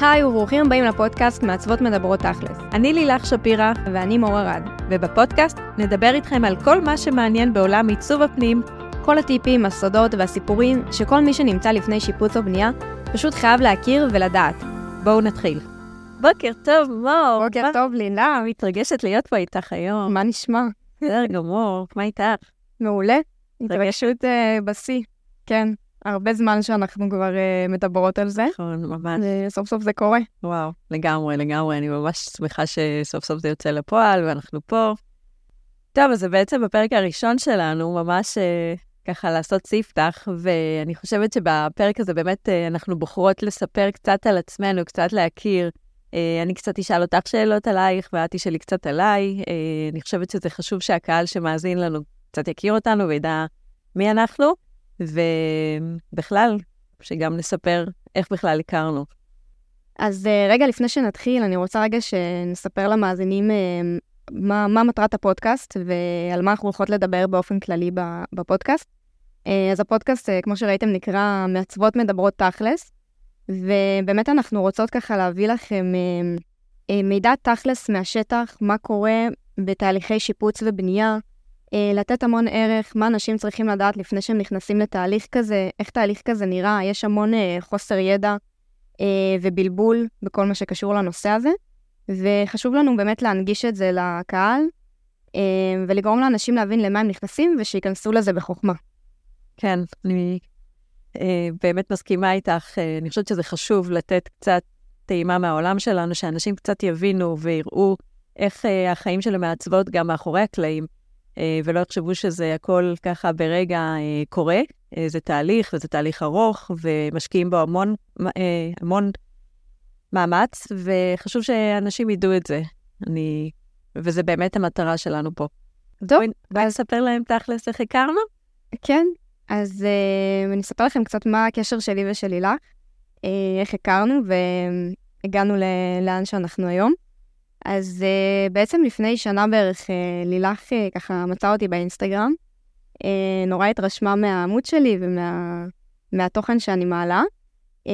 היי וברוכים הבאים לפודקאסט מעצבות מדברות תכלס. אני לילך שפירא ואני מור ארד, ובפודקאסט נדבר איתכם על כל מה שמעניין בעולם עיצוב הפנים, כל הטיפים, הסודות והסיפורים שכל מי שנמצא לפני שיפוץ או בנייה פשוט חייב להכיר ולדעת. בואו נתחיל. בוקר טוב, מור. בוקר מה? טוב, לילה. מתרגשת להיות פה איתך היום. מה נשמע? בסדר גמור, מה איתך? מעולה. התרגשות uh, בשיא, כן. הרבה זמן שאנחנו כבר uh, מדברות על זה. נכון, ממש. סוף סוף זה קורה. וואו, לגמרי, לגמרי. אני ממש שמחה שסוף סוף זה יוצא לפועל ואנחנו פה. טוב, אז זה בעצם בפרק הראשון שלנו, ממש uh, ככה לעשות ספתח, ואני חושבת שבפרק הזה באמת uh, אנחנו בוחרות לספר קצת על עצמנו, קצת להכיר. Uh, אני קצת אשאל אותך שאלות עלייך, ואת תשאלי קצת עליי. Uh, אני חושבת שזה חשוב שהקהל שמאזין לנו קצת יכיר אותנו וידע מי אנחנו. ובכלל, שגם נספר איך בכלל הכרנו. אז אה, רגע לפני שנתחיל, אני רוצה רגע שנספר למאזינים אה, מה, מה מטרת הפודקאסט ועל מה אנחנו הולכות לדבר באופן כללי בפודקאסט. אה, אז הפודקאסט, כמו שראיתם, נקרא מעצבות מדברות תכלס, ובאמת אנחנו רוצות ככה להביא לכם מידע תכלס מהשטח, מה קורה בתהליכי שיפוץ ובנייה, לתת המון ערך, מה אנשים צריכים לדעת לפני שהם נכנסים לתהליך כזה, איך תהליך כזה נראה, יש המון אה, חוסר ידע אה, ובלבול בכל מה שקשור לנושא הזה, וחשוב לנו באמת להנגיש את זה לקהל, ולגרום לאנשים להבין למה הם נכנסים ושייכנסו לזה בחוכמה. כן, אני באמת מסכימה איתך, אני חושבת שזה חשוב לתת קצת טעימה מהעולם שלנו, שאנשים קצת יבינו ויראו איך החיים של המעצבות גם מאחורי הקלעים. אה, ולא יחשבו שזה הכל ככה ברגע אה, קורה. אה, זה תהליך, וזה תהליך ארוך, ומשקיעים בו המון, המון מאמץ, וחשוב שאנשים ידעו את זה. אני... וזה באמת המטרה שלנו פה. טוב. בואי נספר להם תכלס איך הכרנו? כן, אז uh, אני אספר לכם קצת מה הקשר שלי ושל uh, איך הכרנו והגענו ל- לאן שאנחנו היום. אז uh, בעצם לפני שנה בערך uh, לילך uh, ככה מצאה אותי באינסטגרם. Uh, נורא התרשמה מהעמוד שלי ומהתוכן ומה, שאני מעלה. Uh,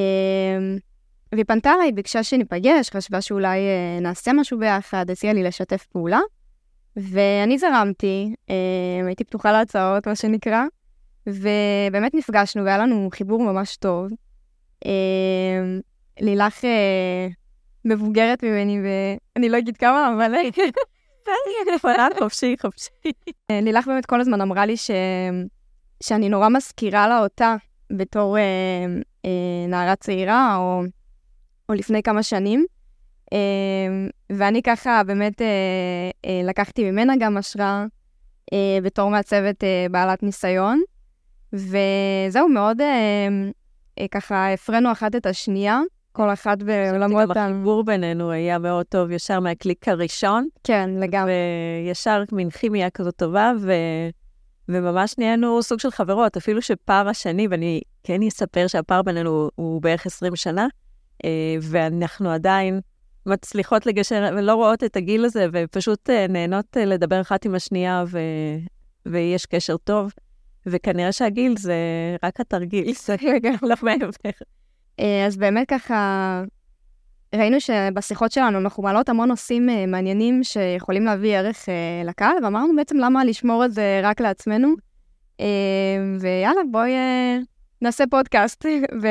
והיא פנתה אליי, ביקשה שניפגש, חשבה שאולי uh, נעשה משהו ביחד, הציעה לי לשתף פעולה. ואני זרמתי, uh, הייתי פתוחה להצעות, מה שנקרא, ובאמת נפגשנו והיה לנו חיבור ממש טוב. Uh, לילך... Uh, מבוגרת ממני, ואני לא אגיד כמה, אבל... חופשי, חופשי. לילך באמת כל הזמן אמרה לי ש... שאני נורא מזכירה לה אותה בתור אה, אה, נערה צעירה, או, או לפני כמה שנים. אה, ואני ככה באמת אה, אה, לקחתי ממנה גם השראה אה, בתור מעצבת אה, בעלת ניסיון. וזהו, מאוד אה, אה, ככה הפרינו אחת את השנייה. כל אחת בעולמות... גם החיבור בינינו היה מאוד טוב, ישר מהקליק הראשון. כן, לגמרי. וישר מין כימיה כזאת טובה, ו... וממש נהיינו סוג של חברות, אפילו שפער השני, ואני כן אספר שהפער בינינו הוא בערך 20 שנה, אה, ואנחנו עדיין מצליחות לגשר, ולא רואות את הגיל הזה, ופשוט אה, נהנות אה, לדבר אחת עם השנייה, ו... ויש קשר טוב. וכנראה שהגיל זה רק התרגיל, זה לא מעבר. אה, אז באמת ככה, ראינו שבשיחות שלנו אנחנו מעלות המון נושאים אה, מעניינים שיכולים להביא ערך אה, לקהל, ואמרנו בעצם למה לשמור את זה רק לעצמנו. ויאללה, בואי נעשה פודקאסט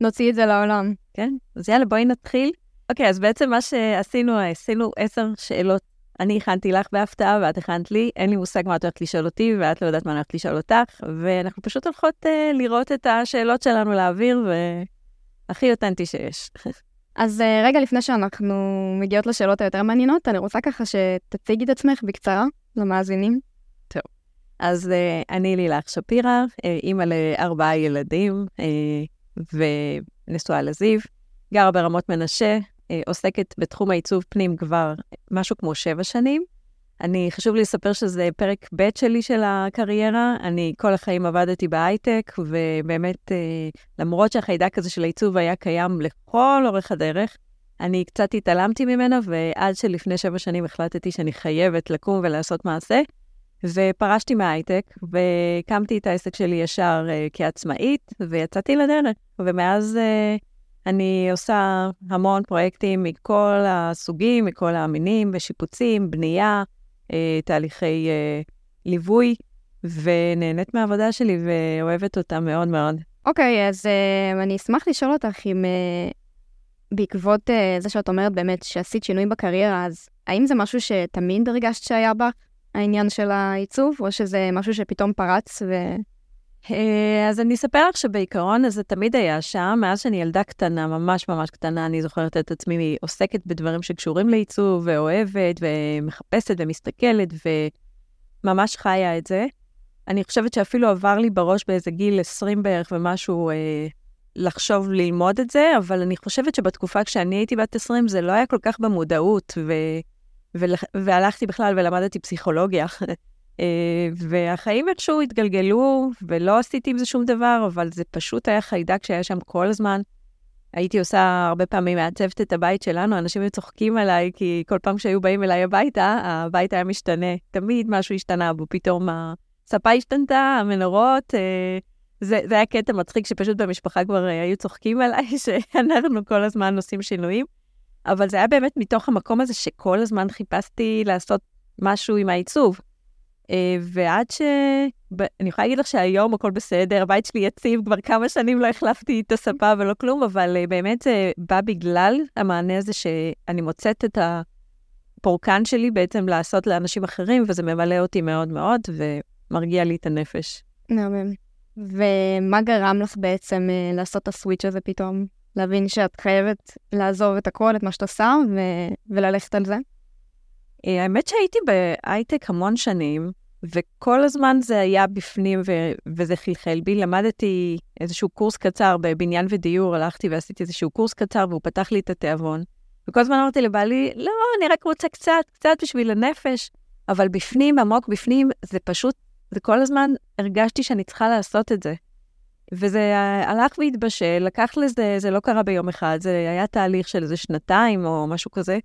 ונוציא את זה לעולם. כן, אז יאללה, בואי נתחיל. אוקיי, אז בעצם מה שעשינו, עשינו עשר שאלות. אני הכנתי לך בהפתעה ואת הכנת לי, אין לי מושג מה את הולכת לשאול אותי ואת לא יודעת מה אני הולכת לשאול אותך, ואנחנו פשוט הולכות uh, לראות את השאלות שלנו לאוויר, ו... הכי אותנטי שיש. אז uh, רגע לפני שאנחנו מגיעות לשאלות היותר מעניינות, אני רוצה ככה שתציגי את עצמך בקצרה למאזינים. טוב. אז uh, אני לילך שפירא, uh, אימא לארבעה ילדים ונשואה לזיו, גרה ברמות מנשה, עוסקת בתחום העיצוב פנים כבר משהו כמו שבע שנים. אני, חשוב לי לספר שזה פרק ב' שלי של הקריירה. אני כל החיים עבדתי בהייטק, ובאמת, אה, למרות שהחיידק הזה של העיצוב היה קיים לכל אורך הדרך, אני קצת התעלמתי ממנו, ועד שלפני שבע שנים החלטתי שאני חייבת לקום ולעשות מעשה, ופרשתי מההייטק, והקמתי את העסק שלי ישר uh, כעצמאית, ויצאתי לדרך. ומאז uh, אני עושה המון פרויקטים מכל הסוגים, מכל המינים, ושיפוצים, בנייה, תהליכי אה, ליווי, ונהנית מהעבודה שלי ואוהבת אותה מאוד מאוד. אוקיי, okay, אז uh, אני אשמח לשאול אותך אם uh, בעקבות uh, זה שאת אומרת באמת שעשית שינוי בקריירה, אז האם זה משהו שתמיד הרגשת שהיה בך, העניין של העיצוב, או שזה משהו שפתאום פרץ ו... אה, אז אני אספר לך שבעיקרון זה תמיד היה שם, מאז שאני ילדה קטנה, ממש ממש קטנה, אני זוכרת את עצמי עוסקת בדברים שקשורים לעיצוב, ואוהבת, ומחפשת ומסתכלת, וממש חיה את זה. אני חושבת שאפילו עבר לי בראש באיזה גיל 20 בערך ומשהו אה, לחשוב ללמוד את זה, אבל אני חושבת שבתקופה כשאני הייתי בת 20 זה לא היה כל כך במודעות, ו... והלכתי בכלל ולמדתי פסיכולוגיה. אה, והחיים איכשהו התגלגלו, ולא עשיתי עם זה שום דבר, אבל זה פשוט היה חיידק שהיה שם כל הזמן. הייתי עושה הרבה פעמים, מעצבת את הבית שלנו, אנשים היו צוחקים עליי, כי כל פעם שהיו באים אליי הביתה, הבית היה משתנה. תמיד משהו השתנה בו, פתאום הספה השתנתה, המנורות, אה, זה, זה היה קטע מצחיק שפשוט במשפחה כבר אה, היו צוחקים עליי, שאנחנו כל הזמן עושים שינויים. אבל זה היה באמת מתוך המקום הזה שכל הזמן חיפשתי לעשות משהו עם העיצוב. אה, ועד ש... אני יכולה להגיד לך שהיום הכל בסדר, הבית שלי יציב, כבר כמה שנים לא החלפתי את הספה ולא כלום, אבל אה, באמת זה בא בגלל המענה הזה שאני מוצאת את הפורקן שלי בעצם לעשות לאנשים אחרים, וזה ממלא אותי מאוד מאוד ומרגיע לי את הנפש. מהמם. ומה גרם לך בעצם אה, לעשות את הסוויץ' הזה פתאום? להבין שאת חייבת לעזוב את הכל, את מה שאת עושה, ו- וללכת על זה? אה, האמת שהייתי בהייטק המון שנים, וכל הזמן זה היה בפנים ו- וזה חלחל בי. למדתי איזשהו קורס קצר בבניין ודיור, הלכתי ועשיתי איזשהו קורס קצר והוא פתח לי את התיאבון. וכל הזמן אמרתי לבעלי, לא, אני רק רוצה קצת, קצת בשביל הנפש. אבל בפנים, עמוק בפנים, זה פשוט, זה כל הזמן הרגשתי שאני צריכה לעשות את זה. וזה הלך והתבשל, לקח לזה, זה לא קרה ביום אחד, זה היה תהליך של איזה שנתיים או משהו כזה.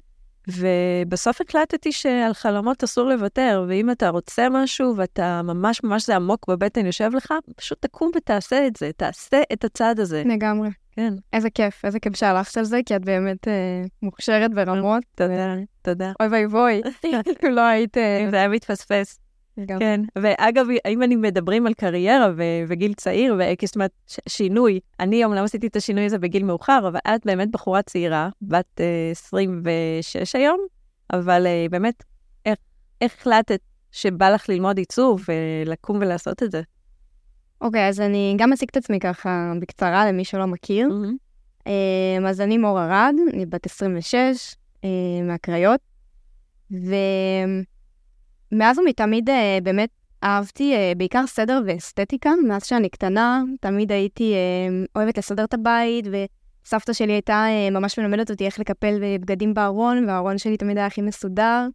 ובסוף הקלטתי שעל חלומות אסור לוותר, ואם אתה רוצה משהו ואתה ממש ממש זה עמוק בבטן יושב לך, פשוט תקום ותעשה את זה, תעשה את הצעד הזה. לגמרי. כן. איזה כיף, איזה כיף שהלכת על זה, כי את באמת אה, מוכשרת ברמות. תודה, תודה. אוי ואבוי, לא היית... אה, זה היה מתפספס. גם. כן, ואגב, אם אני מדברים על קריירה וגיל צעיר, זאת אומרת, שינוי, אני אומנם עשיתי את השינוי הזה בגיל מאוחר, אבל את באמת בחורה צעירה, בת uh, 26 היום, אבל uh, באמת, איך, איך החלטת שבא לך ללמוד עיצוב ולקום ולעשות את זה? אוקיי, okay, אז אני גם אציג את עצמי ככה בקצרה למי שלא מכיר. Mm-hmm. Um, אז אני מור ארד, אני בת 26, um, מהקריות, ו... מאז ומתמיד אה, באמת אהבתי אה, בעיקר סדר ואסתטיקה. מאז שאני קטנה, תמיד הייתי אה, אוהבת לסדר את הבית, וסבתא שלי הייתה ממש מלמדת אותי איך לקפל בגדים בארון, והארון שלי תמיד היה הכי מסודר.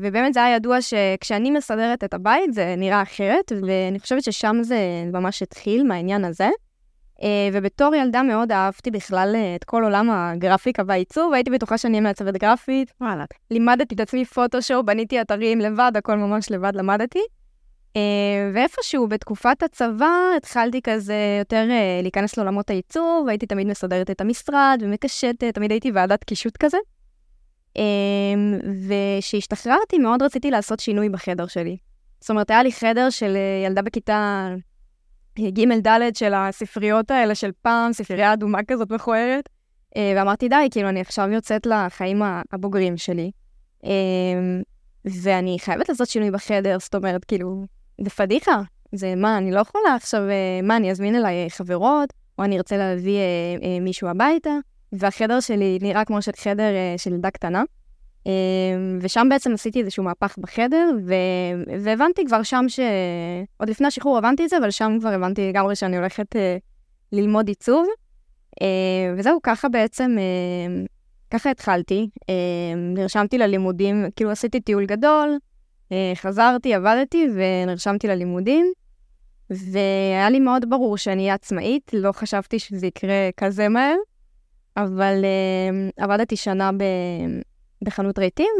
ובאמת זה היה ידוע שכשאני מסדרת את הבית זה נראה אחרת, ואני חושבת ששם זה ממש התחיל, מהעניין הזה. Uh, ובתור ילדה מאוד אהבתי בכלל uh, את כל עולם הגרפיקה והעיצוב, הייתי בטוחה שאני אהיה מעצבת גרפית. וואלה. לימדתי את עצמי פוטושופ, בניתי אתרים לבד, הכל ממש לבד למדתי. Uh, ואיפשהו בתקופת הצבא התחלתי כזה יותר להיכנס לעולמות העיצוב, הייתי תמיד מסדרת את המשרד ומקשטת, תמיד הייתי ועדת קישוט כזה. וכשהשתחררתי מאוד רציתי לעשות שינוי בחדר שלי. זאת אומרת, היה לי חדר של ילדה בכיתה ג' ד' של הספריות האלה של פעם, ספרייה אדומה כזאת מכוערת. אה, ואמרתי, די, כאילו, אני עכשיו יוצאת לחיים הבוגרים שלי. אה, ואני חייבת לעשות שינוי בחדר, זאת אומרת, כאילו, זה פדיחה. זה מה, אני לא יכולה עכשיו, אה, מה, אני אזמין אליי חברות, או אני ארצה להביא מישהו הביתה, והחדר שלי נראה כמו של חדר של ילדה קטנה. אמ, ושם בעצם עשיתי איזשהו מהפך בחדר, ו... והבנתי כבר שם ש... עוד לפני השחרור הבנתי את זה, אבל שם כבר הבנתי לגמרי שאני הולכת uh, ללמוד עיצוב. Uh, וזהו, ככה בעצם, uh, ככה התחלתי. נרשמתי ללימודים, כאילו עשיתי טיול גדול, חזרתי, עבדתי ונרשמתי ללימודים. והיה לי מאוד ברור שאני אהיה עצמאית, לא חשבתי שזה יקרה כזה מהר, אבל עבדתי שנה ב... בחנות רהיטים,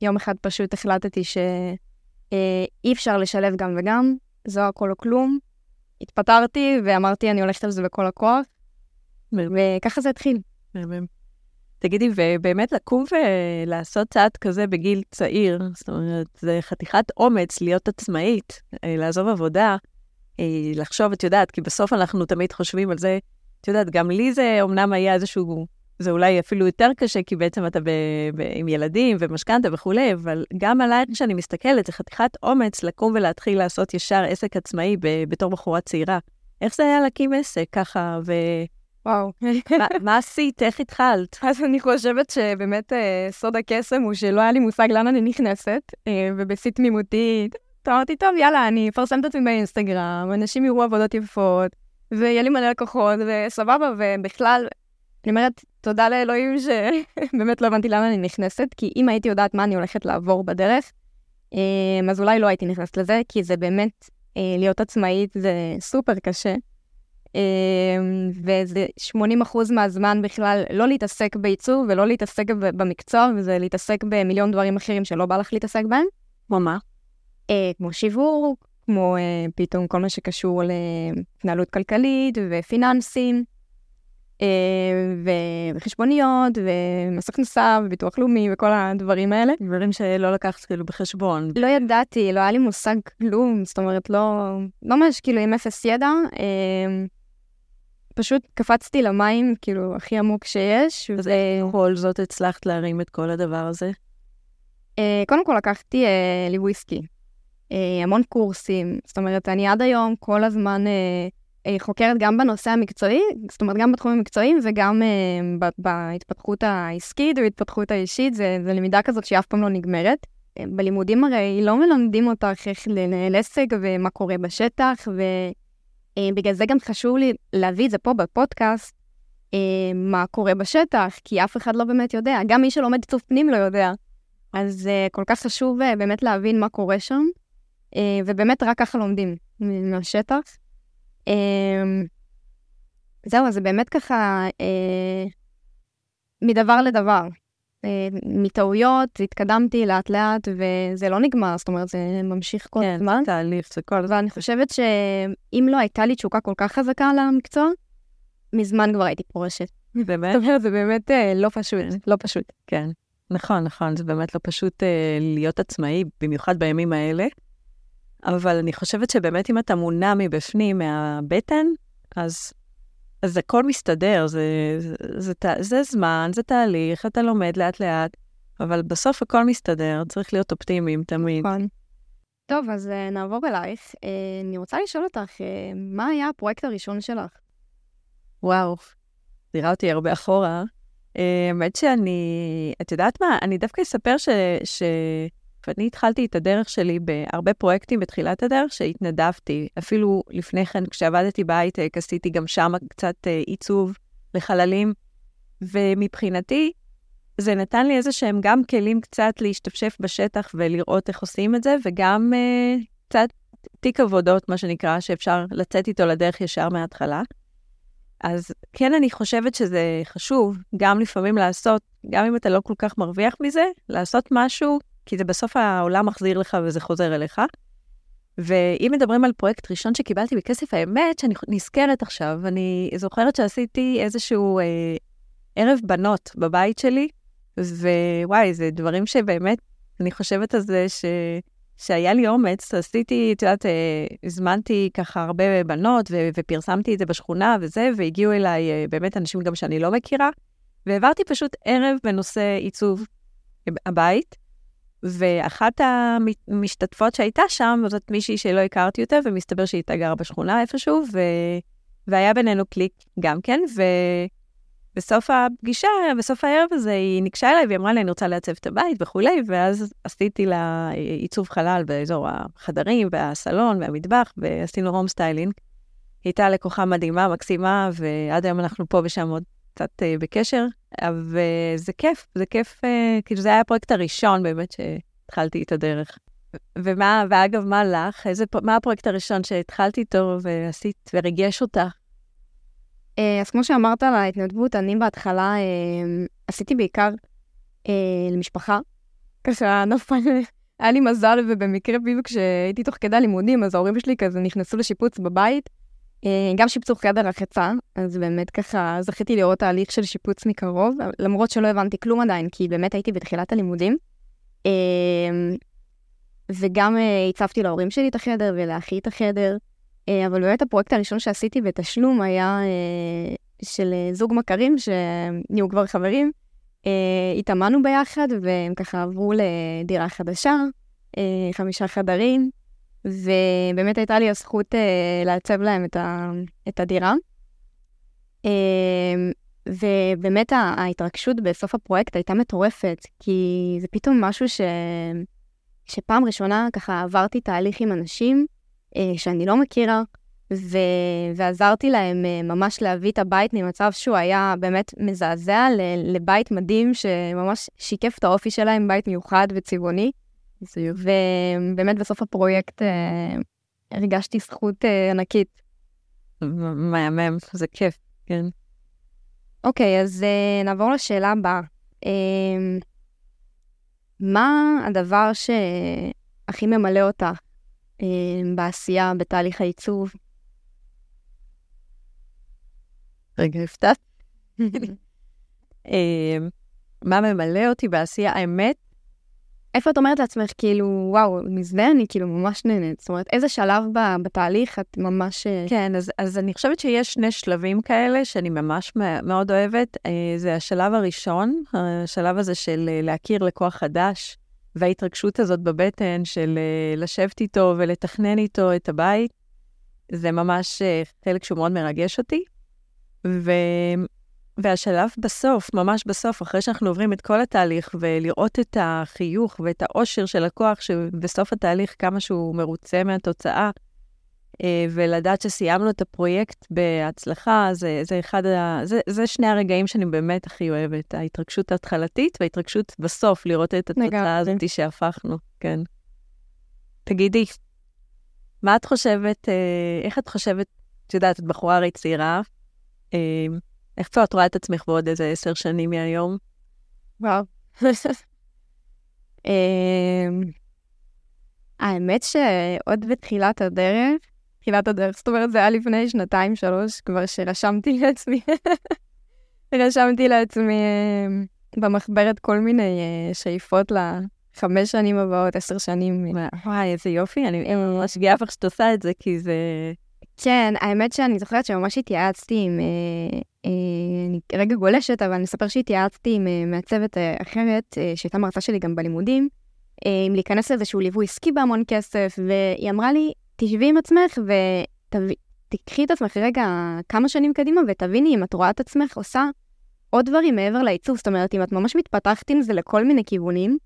ויום אחד פשוט החלטתי שאי אפשר לשלב גם וגם, זו הכל או כלום. התפטרתי ואמרתי, אני הולכת על זה בכל הכוח. וככה זה התחיל. תגידי, ובאמת לקום ולעשות צעד כזה בגיל צעיר, זאת אומרת, זה חתיכת אומץ להיות עצמאית, אה, לעזוב עבודה, אה, לחשוב, את יודעת, כי בסוף אנחנו תמיד חושבים על זה, את יודעת, גם לי זה אמנם היה איזשהו, זה אולי אפילו יותר קשה, כי בעצם אתה ב, ב, עם ילדים ומשכנתה וכולי, אבל גם עלייך כשאני מסתכלת, זה חתיכת אומץ לקום ולהתחיל לעשות ישר עסק עצמאי ב, בתור בחורה צעירה. איך זה היה להקים עסק ככה, ו... וואו. מה, מה עשית? איך התחלת? אז אני חושבת שבאמת אה, סוד הקסם הוא שלא היה לי מושג לאן אני נכנסת, אה, ובשיא תמימותי, אמרתי, טוב, יאללה, אני אפרסם את עצמי באינסטגרם, אנשים יראו עבודות יפות, ויהיה לי מלא לקוחות, וסבבה, ובכלל, אני אומרת, תודה לאלוהים שבאמת לא הבנתי לאן אני נכנסת, כי אם הייתי יודעת מה אני הולכת לעבור בדרך, אה, אז אולי לא הייתי נכנסת לזה, כי זה באמת, להיות עצמאית זה סופר קשה. אמ, וזה 80 אחוז מהזמן בכלל לא להתעסק בעיצוב ולא להתעסק במקצוע, וזה להתעסק במיליון דברים אחרים שלא בא לך להתעסק בהם. כמו מה? אה, כמו שיווק, כמו אה, פתאום כל מה שקשור להתנהלות כלכלית ופיננסים, אה, וחשבוניות, ומס הכנסה, וביטוח לאומי, וכל הדברים האלה. דברים שלא לקחת כאילו בחשבון. לא ידעתי, לא היה לי מושג כלום, זאת אומרת, לא, לא ממש כאילו עם אפס ידע. אה, פשוט קפצתי למים, כאילו, הכי עמוק שיש. אז בכל זאת הצלחת להרים את כל הדבר הזה? Uh, קודם כל לקחתי לי וויסקי. המון קורסים. זאת אומרת, אני עד היום כל הזמן חוקרת גם בנושא המקצועי, זאת אומרת, גם בתחומים המקצועיים וגם uh, בהתפתחות העסקית ובהתפתחות האישית. זה, זה למידה כזאת שהיא אף פעם לא נגמרת. בלימודים הרי לא מלמדים אותך איך לנהל עסק ומה קורה בשטח, ו... אה, בגלל זה גם חשוב לי להביא את זה פה בפודקאסט, אה, מה קורה בשטח, כי אף אחד לא באמת יודע. גם מי שלומד עיצוב פנים לא יודע. אז אה, כל כך חשוב באמת להבין מה קורה שם, ובאמת רק ככה לומדים מהשטח. זהו, אז זה באמת ככה מדבר לדבר. אה, מטעויות, התקדמתי לאט-לאט, וזה לא נגמר, זאת אומרת, זה ממשיך כל כן, הזמן. כן, תהליך, זה כל הזמן. ואני חושבת שאם לא הייתה לי תשוקה כל כך חזקה למקצוע, מזמן כבר הייתי פורשת. באמת? זאת אומרת, זה באמת אה, לא פשוט. לא פשוט. כן, נכון, נכון, זה באמת לא פשוט אה, להיות עצמאי, במיוחד בימים האלה. אבל אני חושבת שבאמת אם אתה מונע מבפנים, מהבטן, אז אז הכל מסתדר, זה, זה, זה, זה, זה זמן, זה תהליך, אתה לומד לאט-לאט, אבל בסוף הכל מסתדר, צריך להיות אופטימיים תמיד. נכון. טוב, אז uh, נעבור אלייך. Uh, אני רוצה לשאול אותך, uh, מה היה הפרויקט הראשון שלך? וואו, נראה אותי הרבה אחורה. האמת שאני, את יודעת מה, אני דווקא אספר ש... ש... ואני התחלתי את הדרך שלי בהרבה פרויקטים בתחילת הדרך שהתנדבתי. אפילו לפני כן, כשעבדתי בהייטק, עשיתי גם שם קצת uh, עיצוב לחללים, ומבחינתי, זה נתן לי איזה שהם גם כלים קצת להשתפשף בשטח ולראות איך עושים את זה, וגם uh, קצת תיק עבודות, מה שנקרא, שאפשר לצאת איתו לדרך ישר מההתחלה. אז כן, אני חושבת שזה חשוב גם לפעמים לעשות, גם אם אתה לא כל כך מרוויח מזה, לעשות משהו כי זה בסוף העולם מחזיר לך וזה חוזר אליך. ואם מדברים על פרויקט ראשון שקיבלתי בכסף, האמת שאני נזכרת עכשיו, אני זוכרת שעשיתי איזשהו אה, ערב בנות בבית שלי, ווואי, זה דברים שבאמת, אני חושבת על זה ש... שהיה לי אומץ, עשיתי, את יודעת, אה, הזמנתי ככה הרבה בנות ו- ופרסמתי את זה בשכונה וזה, והגיעו אליי אה, באמת אנשים גם שאני לא מכירה, והעברתי פשוט ערב בנושא עיצוב הבית. ואחת המשתתפות שהייתה שם, זאת מישהי שלא הכרתי אותה, ומסתבר שהיא הייתה גרה בשכונה איפשהו, ו... והיה בינינו קליק גם כן, ובסוף הפגישה, בסוף הערב הזה, היא ניגשה אליי והיא אמרה לי, אני רוצה לעצב את הבית וכולי, ואז עשיתי לה עיצוב חלל באזור החדרים והסלון והמטבח, ועשינו home styling. היא הייתה לקוחה מדהימה, מקסימה, ועד היום אנחנו פה ושם עוד קצת אה, בקשר, וזה כיף, זה כיף, אה, כאילו זה היה הפרויקט הראשון באמת שהתחלתי את הדרך. ומה, ואגב, מה לך? איזה, מה הפרויקט הראשון שהתחלתי איתו ועשית וריגש אותך? אה, אז כמו שאמרת על ההתנדבות, אני בהתחלה עשיתי בעיקר למשפחה. ככה נפל, היה לי מזל, ובמקרה בדיוק כשהייתי תוך כדי הלימודים, אז ההורים שלי כזה נכנסו לשיפוץ בבית, אה, גם שיפצו חדר רחצה, אז באמת ככה זכיתי לראות תהליך של שיפוץ מקרוב, למרות שלא הבנתי כלום עדיין, כי באמת הייתי בתחילת הלימודים. אה, וגם הצבתי להורים שלי את החדר ולאחי את החדר, אבל באמת הפרויקט הראשון שעשיתי בתשלום היה של זוג מכרים שנהיו כבר חברים. התאמנו ביחד והם ככה עברו לדירה חדשה, חמישה חדרים, ובאמת הייתה לי הזכות uh, לעצב להם את, ה, את הדירה. Uh, ובאמת ההתרגשות בסוף הפרויקט הייתה מטורפת, כי זה פתאום משהו ש... שפעם ראשונה ככה עברתי תהליך עם אנשים uh, שאני לא מכירה, ו... ועזרתי להם uh, ממש להביא את הבית ממצב שהוא היה באמת מזעזע ל... לבית מדהים, שממש שיקף את האופי שלהם, בית מיוחד וצבעוני. ובאמת בסוף הפרויקט אה, הרגשתי זכות אה, ענקית. מהמם, זה כיף, כן. אוקיי, אז אה, נעבור לשאלה הבאה. מה הדבר שהכי ממלא אותך בעשייה, בתהליך העיצוב? רגע, הפתעת. מה ממלא אותי בעשייה? האמת, איפה את אומרת לעצמך, כאילו, וואו, מזה אני כאילו ממש נהנית? זאת אומרת, איזה שלב בתהליך את ממש... אה, כן, אז, אז אני חושבת שיש שני שלבים כאלה שאני ממש מאוד אוהבת. אה, זה השלב הראשון, השלב הזה של אה, להכיר לקוח חדש, וההתרגשות הזאת בבטן של לשבת איתו ולתכנן איתו את הבית. זה ממש חלק שהוא מאוד מרגש אותי. ו... והשלב בסוף, ממש בסוף, אחרי שאנחנו עוברים את כל התהליך, ולראות את החיוך ואת האושר של לקוח, שבסוף התהליך כמה שהוא מרוצה מהתוצאה, אה, ולדעת שסיימנו את הפרויקט בהצלחה, זה, זה אחד ה... זה, זה שני הרגעים שאני באמת הכי אוהבת, ההתרגשות ההתחלתית וההתרגשות בסוף, לראות את התוצאה הזאת שהפכנו, כן. תגידי, מה את חושבת, אה, איך את חושבת, את יודעת, את בחורה הרי צעירה, אה, איפה את רואה את עצמך בעוד איזה עשר שנים מהיום? וואו. אמ, האמת שעוד בתחילת הדרך, תחילת הדרך, זאת אומרת, זה היה לפני שנתיים, שלוש, כבר שרשמתי לעצמי, רשמתי לעצמי אמ, במחברת כל מיני אה, שאיפות לחמש שנים הבאות, עשר שנים. וואי, איזה יופי, אני ממש גאה לך שאת עושה את זה, כי זה... כן, האמת שאני זוכרת שממש התייעצתי עם, אה, אה, אני רגע גולשת, אבל אני אספר שהתייעצתי עם אה, מעצבת אה, אחרת, אה, שהייתה מרצה שלי גם בלימודים, אה, עם להיכנס לאיזשהו ליווי עסקי בהמון כסף, והיא אמרה לי, תשבי עם עצמך ותקחי את עצמך רגע כמה שנים קדימה ותביני אם את רואה את עצמך עושה עוד דברים מעבר לעיצוב, זאת אומרת, אם את ממש מתפתחת עם זה לכל מיני כיוונים,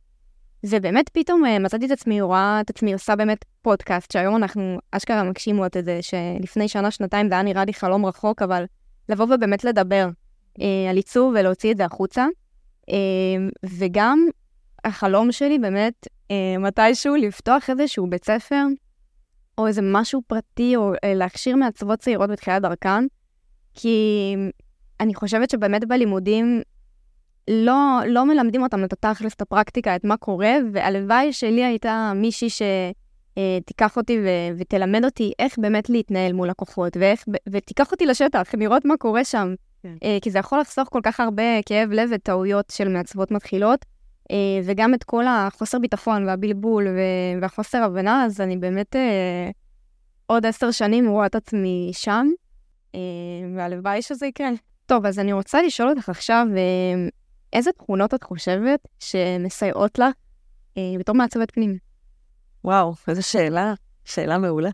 ובאמת פתאום uh, מצאתי את עצמי, רואה את עצמי עושה באמת פודקאסט, שהיום אנחנו אשכרה מגשימות את זה, שלפני שנה, שנתיים זה היה נראה לי חלום רחוק, אבל לבוא ובאמת לדבר uh, על עיצוב ולהוציא את זה החוצה. Uh, וגם החלום שלי באמת uh, מתישהו לפתוח איזשהו בית ספר, או איזה משהו פרטי, או uh, להכשיר מעצבות צעירות בתחילת דרכן, כי אני חושבת שבאמת בלימודים לא, לא מלמדים אותם את התכלס, את הפרקטיקה, את מה קורה, והלוואי שלי הייתה מישהי שתיקח אותי ו- ותלמד אותי איך באמת להתנהל מול לקוחות, ואיך, ותיקח אותי לשטח, לראות מה קורה שם. כן. אה, כי זה יכול לחסוך כל כך הרבה כאב לב וטעויות של מעצבות מתחילות, אה, וגם את כל החוסר ביטחון והבלבול והחוסר הבנה, אז אני באמת אה, עוד עשר שנים רואה את עצמי שם, והלוואי שזה יקרה. טוב, אז אני רוצה לשאול אותך עכשיו, איזה תכונות את חושבת שמסייעות לך אה, בתור מעצבת פנים? וואו, איזו שאלה, שאלה מעולה.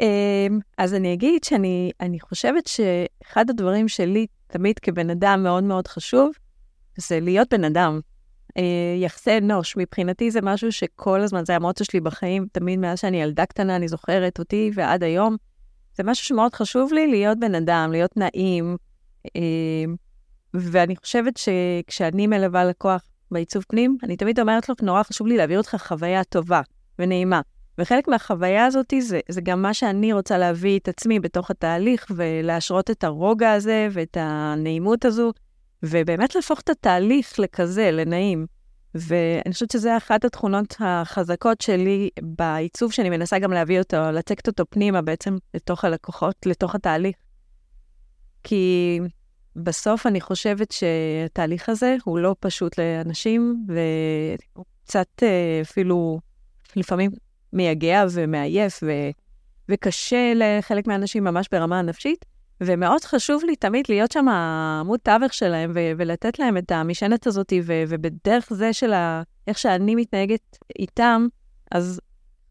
אה, אז אני אגיד שאני אני חושבת שאחד הדברים שלי תמיד כבן אדם מאוד מאוד חשוב, זה להיות בן אדם. אה, יחסי אנוש, מבחינתי זה משהו שכל הזמן, זה המוטו שלי בחיים, תמיד מאז שאני ילדה קטנה, אני זוכרת אותי ועד היום. זה משהו שמאוד חשוב לי, להיות בן אדם, להיות נעים. ואני חושבת שכשאני מלווה לקוח בעיצוב פנים, אני תמיד אומרת לו, נורא חשוב לי להעביר אותך חוויה טובה ונעימה. וחלק מהחוויה הזאת זה, זה גם מה שאני רוצה להביא את עצמי בתוך התהליך, ולהשרות את הרוגע הזה ואת הנעימות הזו, ובאמת להפוך את התהליך לכזה, לנעים. ואני חושבת שזו אחת התכונות החזקות שלי בעיצוב, שאני מנסה גם להביא אותו, לצקת אותו פנימה בעצם לתוך הלקוחות, לתוך התהליך. כי בסוף אני חושבת שהתהליך הזה הוא לא פשוט לאנשים, והוא קצת אה, אפילו לפעמים מייגע ומעייף, ו... וקשה לחלק מהאנשים ממש ברמה הנפשית. ומאוד חשוב לי תמיד להיות שם עמוד תווך שלהם ו- ולתת להם את המשענת הזאת, ו- ובדרך זה של ה- איך שאני מתנהגת איתם, אז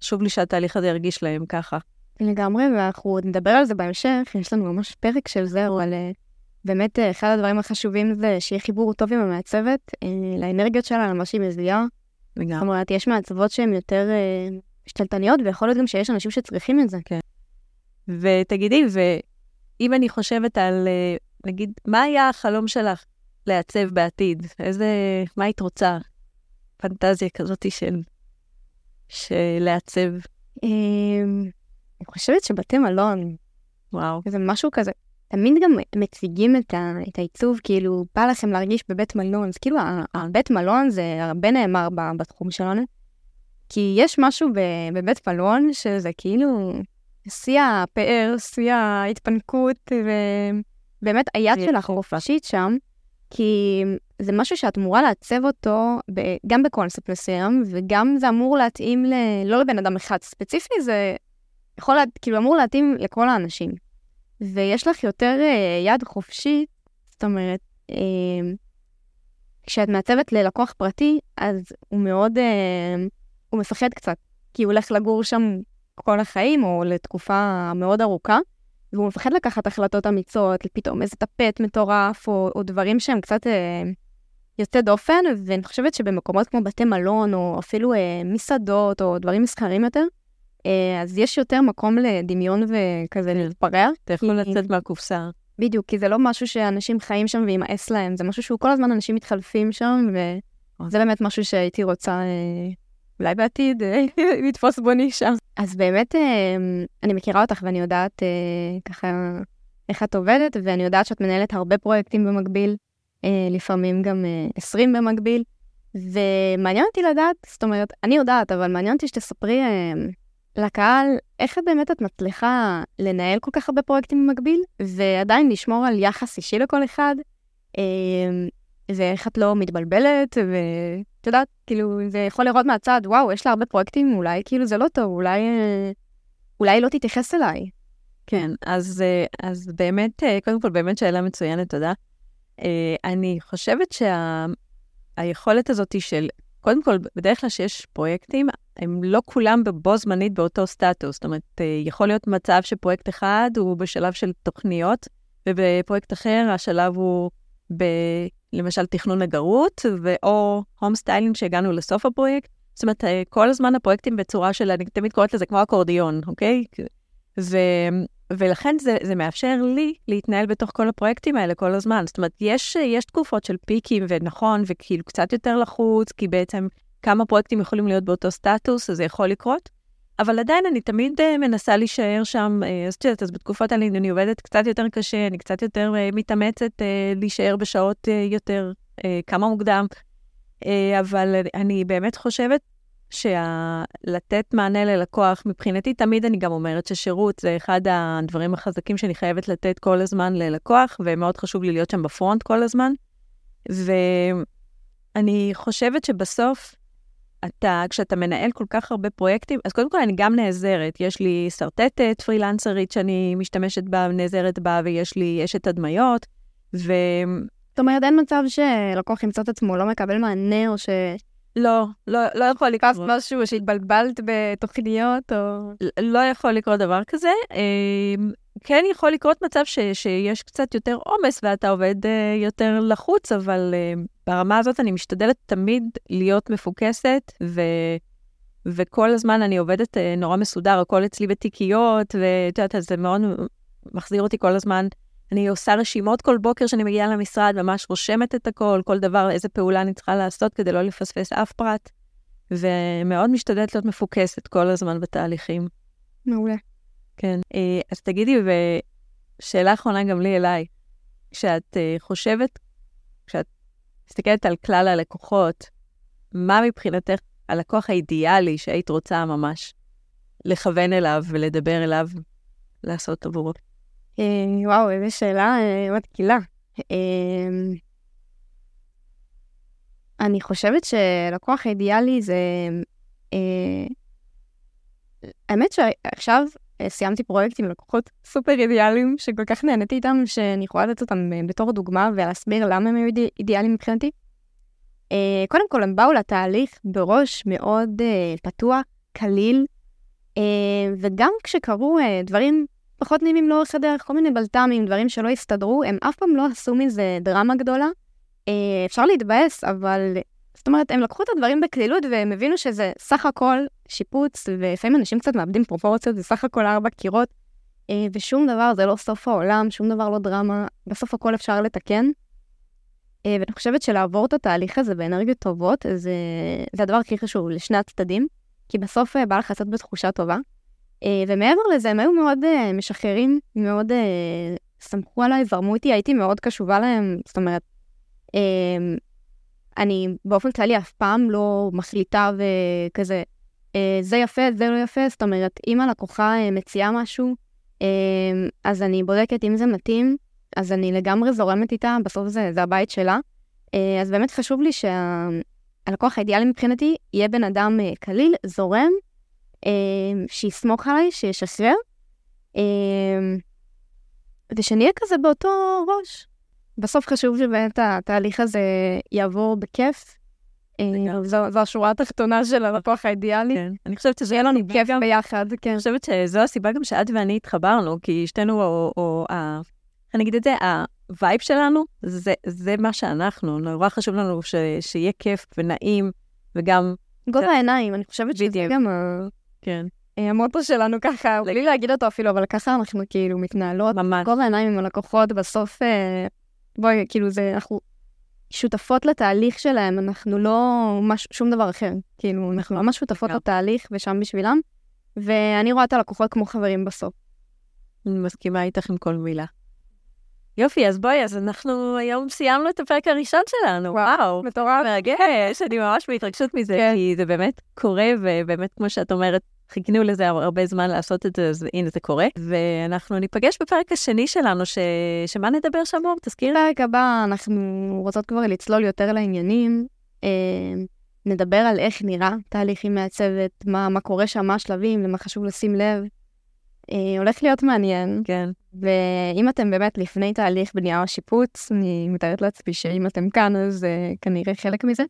חשוב לי שהתהליך הזה ירגיש להם ככה. לגמרי, ואנחנו נדבר על זה בהמשך, יש לנו ממש פרק של זה, אבל אה, באמת אה, אחד הדברים החשובים זה שיהיה חיבור טוב עם המעצבת, אה, לאנרגיות שלה, למה שהיא מזיעה. לגמרי. זאת אומרת, יש מעצבות שהן יותר שתלטניות, ויכול להיות גם שיש אנשים שצריכים את זה. כן. ותגידי, ואם אני חושבת על, נגיד, מה היה החלום שלך לעצב בעתיד? איזה, מה היית רוצה? פנטזיה כזאת של, של לעצב. אמ, אני חושבת שבתי מלון, וואו. זה משהו כזה, תמיד גם מציגים את, ה, את העיצוב, כאילו, בא לכם להרגיש בבית מלון, אז כאילו, הבית מלון זה הרבה נאמר בתחום שלנו, כי יש משהו בבית מלון שזה כאילו שיא הפאר, שיא ההתפנקות, ובאמת היד שלך חופשית שם, כי זה משהו שאת אמורה לעצב אותו ב, גם בקונספט מסוים, וגם זה אמור להתאים ל, לא לבן אדם אחד. ספציפי, זה יכול, לה, כאילו אמור להתאים לכל האנשים. ויש לך יותר uh, יד חופשית, זאת אומרת, uh, כשאת מעצבת ללקוח פרטי, אז הוא מאוד, uh, הוא מפחד קצת, כי הוא הולך לגור שם כל החיים, או לתקופה מאוד ארוכה, והוא מפחד לקחת החלטות אמיצות, פתאום איזה טפט מטורף, או, או דברים שהם קצת אה, יוצא דופן, ואני חושבת שבמקומות כמו בתי מלון, או אפילו אה, מסעדות, או דברים מסחרים יותר, אה, אז יש יותר מקום לדמיון וכזה להתפרע. אתה יכול לצאת מהקופסה. בדיוק, כי זה לא משהו שאנשים חיים שם וימאס להם, זה משהו שהוא כל הזמן אנשים מתחלפים שם, וזה באמת משהו שהייתי רוצה אה, אולי בעתיד אה, לתפוס בו נישה. אז באמת, אה, אני מכירה אותך ואני יודעת אה, ככה איך את עובדת, ואני יודעת שאת מנהלת הרבה פרויקטים במקביל, לפעמים גם 20 במקביל, ומעניין אותי לדעת, זאת אומרת, אני יודעת, אבל מעניין אותי שתספרי לקהל איך באמת את מצליחה לנהל כל כך הרבה פרויקטים במקביל, ועדיין לשמור על יחס אישי לכל אחד, ואיך את לא מתבלבלת, ואת יודעת, כאילו, זה יכול לראות מהצד, וואו, יש לה הרבה פרויקטים, אולי כאילו זה לא טוב, אולי, אולי לא תתייחס אליי. כן, אז, אז באמת, קודם כל, באמת שאלה מצוינת, תודה. אני חושבת שהיכולת שה, הזאת של, קודם כל, בדרך כלל שיש פרויקטים, הם לא כולם בו זמנית באותו סטטוס. זאת אומרת, יכול להיות מצב שפרויקט אחד הוא בשלב של תוכניות, ובפרויקט אחר השלב הוא ב... למשל תכנון הנגרות, או home styling שהגענו לסוף הפרויקט. זאת אומרת, אה, כל הזמן הפרויקטים בצורה של, אני תמיד קוראת לזה כמו אקורדיון, אוקיי? ו, ולכן זה, זה מאפשר לי להתנהל בתוך כל הפרויקטים האלה כל הזמן. זאת אומרת, יש, יש תקופות של פיקים, ונכון, וכאילו קצת יותר לחוץ, כי בעצם כמה פרויקטים יכולים להיות באותו סטטוס, אז זה יכול לקרות. אבל עדיין אני תמיד uh, מנסה להישאר שם, uh, אז את יודעת, אז בתקופות האלה אני עובדת קצת יותר קשה, אני קצת יותר uh, מתאמצת uh, להישאר בשעות uh, יותר, uh, כמה מוקדם, uh, אבל אני באמת חושבת שלתת מענה ללקוח, מבחינתי תמיד אני גם אומרת ששירות זה אחד הדברים החזקים שאני חייבת לתת כל הזמן ללקוח, ומאוד חשוב לי להיות שם בפרונט כל הזמן. ואני חושבת שבסוף, אתה, כשאתה מנהל כל כך הרבה פרויקטים, אז קודם כל אני גם נעזרת. יש לי שרטטת פרילנסרית שאני משתמשת בה, נעזרת בה, ויש לי אשת הדמיות, ו... זאת אומרת, אין מצב שלקוח ימצא את עצמו, לא מקבל מענה, או ש... לא, לא, לא יכול לקרות. משהו שהתבלבלת בתוכניות, או... לא יכול לקרות דבר כזה. כן יכול לקרות מצב ש, שיש קצת יותר עומס ואתה עובד uh, יותר לחוץ, אבל uh, ברמה הזאת אני משתדלת תמיד להיות מפוקסת, ו, וכל הזמן אני עובדת uh, נורא מסודר, הכל אצלי בתיקיות, ואת יודעת, זה מאוד מחזיר אותי כל הזמן. אני עושה רשימות כל בוקר שאני מגיעה למשרד, ממש רושמת את הכל, כל דבר, איזה פעולה אני צריכה לעשות כדי לא לפספס אף פרט, ומאוד משתדלת להיות מפוקסת כל הזמן בתהליכים. מעולה. כן. אה, אז תגידי, ושאלה אחרונה גם לי אליי, כשאת אה, חושבת, כשאת מסתכלת על כלל הלקוחות, מה מבחינתך הלקוח האידיאלי שהיית רוצה ממש לכוון אליו ולדבר אליו, לעשות עבורו? אה, וואו, איזו שאלה מתקילה. אני חושבת שלקוח אידיאלי זה... האמת שעכשיו סיימתי פרויקט עם לקוחות סופר אידיאליים, שכל כך נהניתי איתם, שאני יכולה לתת אותם אה, בתור דוגמה ולהסביר למה הם היו אידיאליים מבחינתי. אה, קודם כל, הם באו לתהליך בראש מאוד פתוח, קליל, וגם כשקרו דברים פחות נעימים לאורך הדרך, כל מיני בלת"מים, דברים שלא הסתדרו, הם אף פעם לא עשו מזה דרמה גדולה. אפשר להתבאס, אבל זאת אומרת, הם לקחו את הדברים בקלילות והם הבינו שזה סך הכל שיפוץ, ולפעמים אנשים קצת מאבדים פרופורציות, זה סך הכל ארבע קירות, אה, ושום דבר זה לא סוף העולם, שום דבר לא דרמה, בסוף הכל אפשר לתקן. אה, ואני חושבת שלעבור את התהליך הזה באנרגיות טובות, זה, זה הדבר הכי חשוב לשני הצדדים, כי בסוף אה, בא לך לצאת בתחושה טובה. ומעבר לזה, הם היו מאוד משחררים, מאוד סמכו עליי, זרמו איתי, הייתי מאוד קשובה להם, זאת אומרת, אני באופן כללי אף פעם לא מחליטה וכזה, זה יפה, זה לא יפה, זאת אומרת, אם הלקוחה אה, מציעה משהו, אה, אז אני בודקת אם זה מתאים, אז אני לגמרי זורמת איתה, בסוף זה, זה הבית שלה. אה, אז באמת חשוב לי שהלקוח שה... האידיאלי מבחינתי יהיה בן אדם אה, קליל, זורם, אה, שיסמוך עליי, שישחרר, אה, ושנהיה כזה באותו ראש. בסוף חשוב שבאמת התהליך הזה יעבור בכיף. אה, זו, השורה התחתונה של הלקוח האידיאלי. כן. אני חושבת שזה יהיה לנו כיף. ביחד, כן. אני חושבת שזו הסיבה גם שאת ואני התחברנו, כי שתינו, או. אני אגיד את זה, ה vibe שלנו, זה, זה מה שאנחנו. נורא חשוב לנו ש, שיהיה כיף ונעים, וגם... גובה העיניים, אני חושבת שזה גם כן. אה, המוטו שלנו ככה, בלי להגיד אותו אפילו, אבל ככה אנחנו כאילו מתנהלות. ממש. גובה העיניים עם הלקוחות, בסוף... אה, בואי, כאילו זה, אנחנו שותפות לתהליך שלהם, אנחנו לא מש, שום דבר אחר. כאילו, אנחנו ממש שותפות לתהליך ושם בשבילם, ואני רואה את הלקוחות כמו חברים בסוף. אני מסכימה איתך עם כל מילה. יופי, אז בואי, אז אנחנו היום סיימנו את הפרק הראשון שלנו. וואו, מטורף. מרגש, אני ממש בהתרגשות מזה, כן. כי זה באמת קורה, ובאמת, כמו שאת אומרת, חיכינו לזה הרבה זמן לעשות את זה, אז הנה זה קורה. ואנחנו ניפגש בפרק השני שלנו, ש... שמה נדבר שם אור? תזכירי. בפרק הבא אנחנו רוצות כבר לצלול יותר לעניינים. אה, נדבר על איך נראה תהליך עם מעצבת, מה, מה קורה שם, מה השלבים, למה חשוב לשים לב. אה, הולך להיות מעניין. כן. ואם אתם באמת לפני תהליך בנייה או שיפוץ, אני מתארת לעצמי שאם אתם כאן, אז אה, כנראה חלק מזה.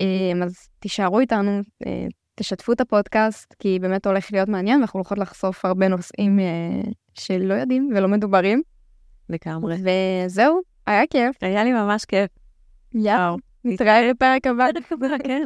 אה, אז תישארו איתנו, אה, תשתפו את הפודקאסט, כי באמת הולך להיות מעניין, ואנחנו הולכות לחשוף הרבה נושאים אה, שלא יודעים ולא מדוברים. לגמרי. וזהו, היה כיף. היה לי ממש כיף. יאו, נתראה בפרק הבא. כן.